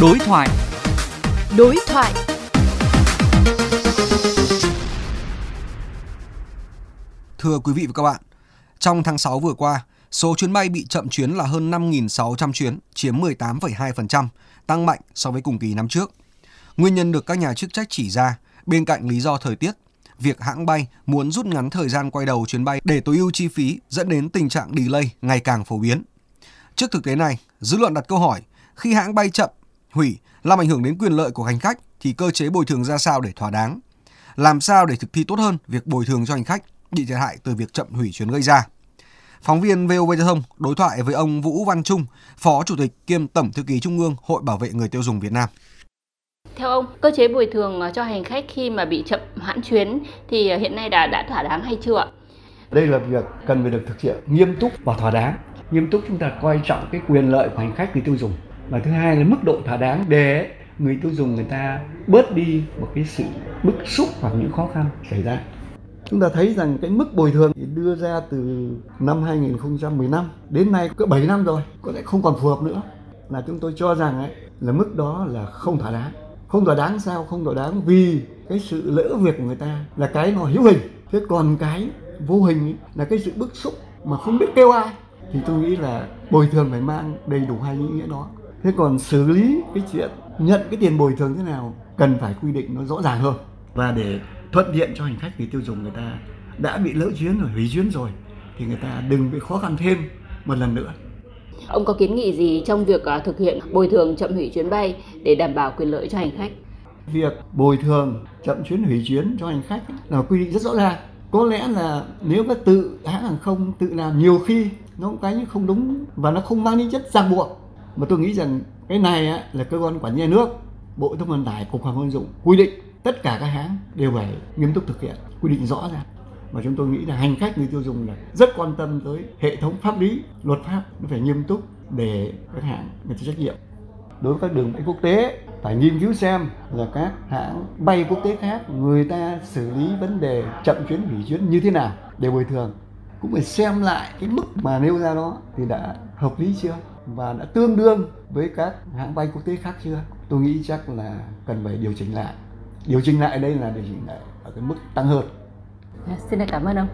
Đối thoại. Đối thoại. Thưa quý vị và các bạn, trong tháng 6 vừa qua, số chuyến bay bị chậm chuyến là hơn 5.600 chuyến, chiếm 18,2%, tăng mạnh so với cùng kỳ năm trước. Nguyên nhân được các nhà chức trách chỉ ra, bên cạnh lý do thời tiết, việc hãng bay muốn rút ngắn thời gian quay đầu chuyến bay để tối ưu chi phí dẫn đến tình trạng delay ngày càng phổ biến. Trước thực tế này, dư luận đặt câu hỏi, khi hãng bay chậm, hủy làm ảnh hưởng đến quyền lợi của hành khách thì cơ chế bồi thường ra sao để thỏa đáng? Làm sao để thực thi tốt hơn việc bồi thường cho hành khách bị thiệt hại từ việc chậm hủy chuyến gây ra? Phóng viên VOV Giao thông đối thoại với ông Vũ Văn Trung, Phó Chủ tịch kiêm Tổng Thư ký Trung ương Hội Bảo vệ Người tiêu dùng Việt Nam. Theo ông, cơ chế bồi thường cho hành khách khi mà bị chậm hoãn chuyến thì hiện nay đã đã thỏa đáng hay chưa Đây là việc cần phải được thực hiện nghiêm túc và thỏa đáng. Nghiêm túc chúng ta coi trọng cái quyền lợi của hành khách người tiêu dùng. Và thứ hai là mức độ thỏa đáng để người tiêu dùng người ta bớt đi một cái sự bức xúc hoặc những khó khăn xảy ra. Chúng ta thấy rằng cái mức bồi thường thì đưa ra từ năm 2015 đến nay có 7 năm rồi, có lẽ không còn phù hợp nữa. Là chúng tôi cho rằng ấy, là mức đó là không thỏa đáng. Không thỏa đáng sao? Không thỏa đáng vì cái sự lỡ việc của người ta là cái nó hữu hình. Thế còn cái vô hình ấy, là cái sự bức xúc mà không biết kêu ai thì tôi nghĩ là bồi thường phải mang đầy đủ hai ý nghĩa đó. Thế còn xử lý cái chuyện nhận cái tiền bồi thường thế nào cần phải quy định nó rõ ràng hơn. Và để thuận tiện cho hành khách người tiêu dùng người ta đã bị lỡ chuyến rồi hủy chuyến rồi thì người ta đừng bị khó khăn thêm một lần nữa. Ông có kiến nghị gì trong việc à, thực hiện bồi thường chậm hủy chuyến bay để đảm bảo quyền lợi cho hành khách? việc bồi thường chậm chuyến hủy chuyến cho hành khách là quy định rất rõ ràng. Có lẽ là nếu các tự hãng hàng không tự làm nhiều khi nó cũng cái không đúng và nó không mang tính chất ràng buộc mà tôi nghĩ rằng cái này á, là cơ quan quản lý nhà nước bộ thông vận tải cục hàng không dân dụng quy định tất cả các hãng đều phải nghiêm túc thực hiện quy định rõ ràng mà chúng tôi nghĩ là hành khách người tiêu dùng là rất quan tâm tới hệ thống pháp lý luật pháp nó phải nghiêm túc để các hãng người ta trách nhiệm. Đối với các đường bay quốc tế phải nghiên cứu xem là các hãng bay quốc tế khác người ta xử lý vấn đề chậm chuyến hủy chuyến như thế nào để bồi thường. Cũng phải xem lại cái mức mà nêu ra đó thì đã hợp lý chưa? Và đã tương đương với các hãng bay quốc tế khác chưa? Tôi nghĩ chắc là cần phải điều chỉnh lại. Điều chỉnh lại đây là điều chỉnh lại ở cái mức tăng hơn. Dạ, xin cảm ơn ông.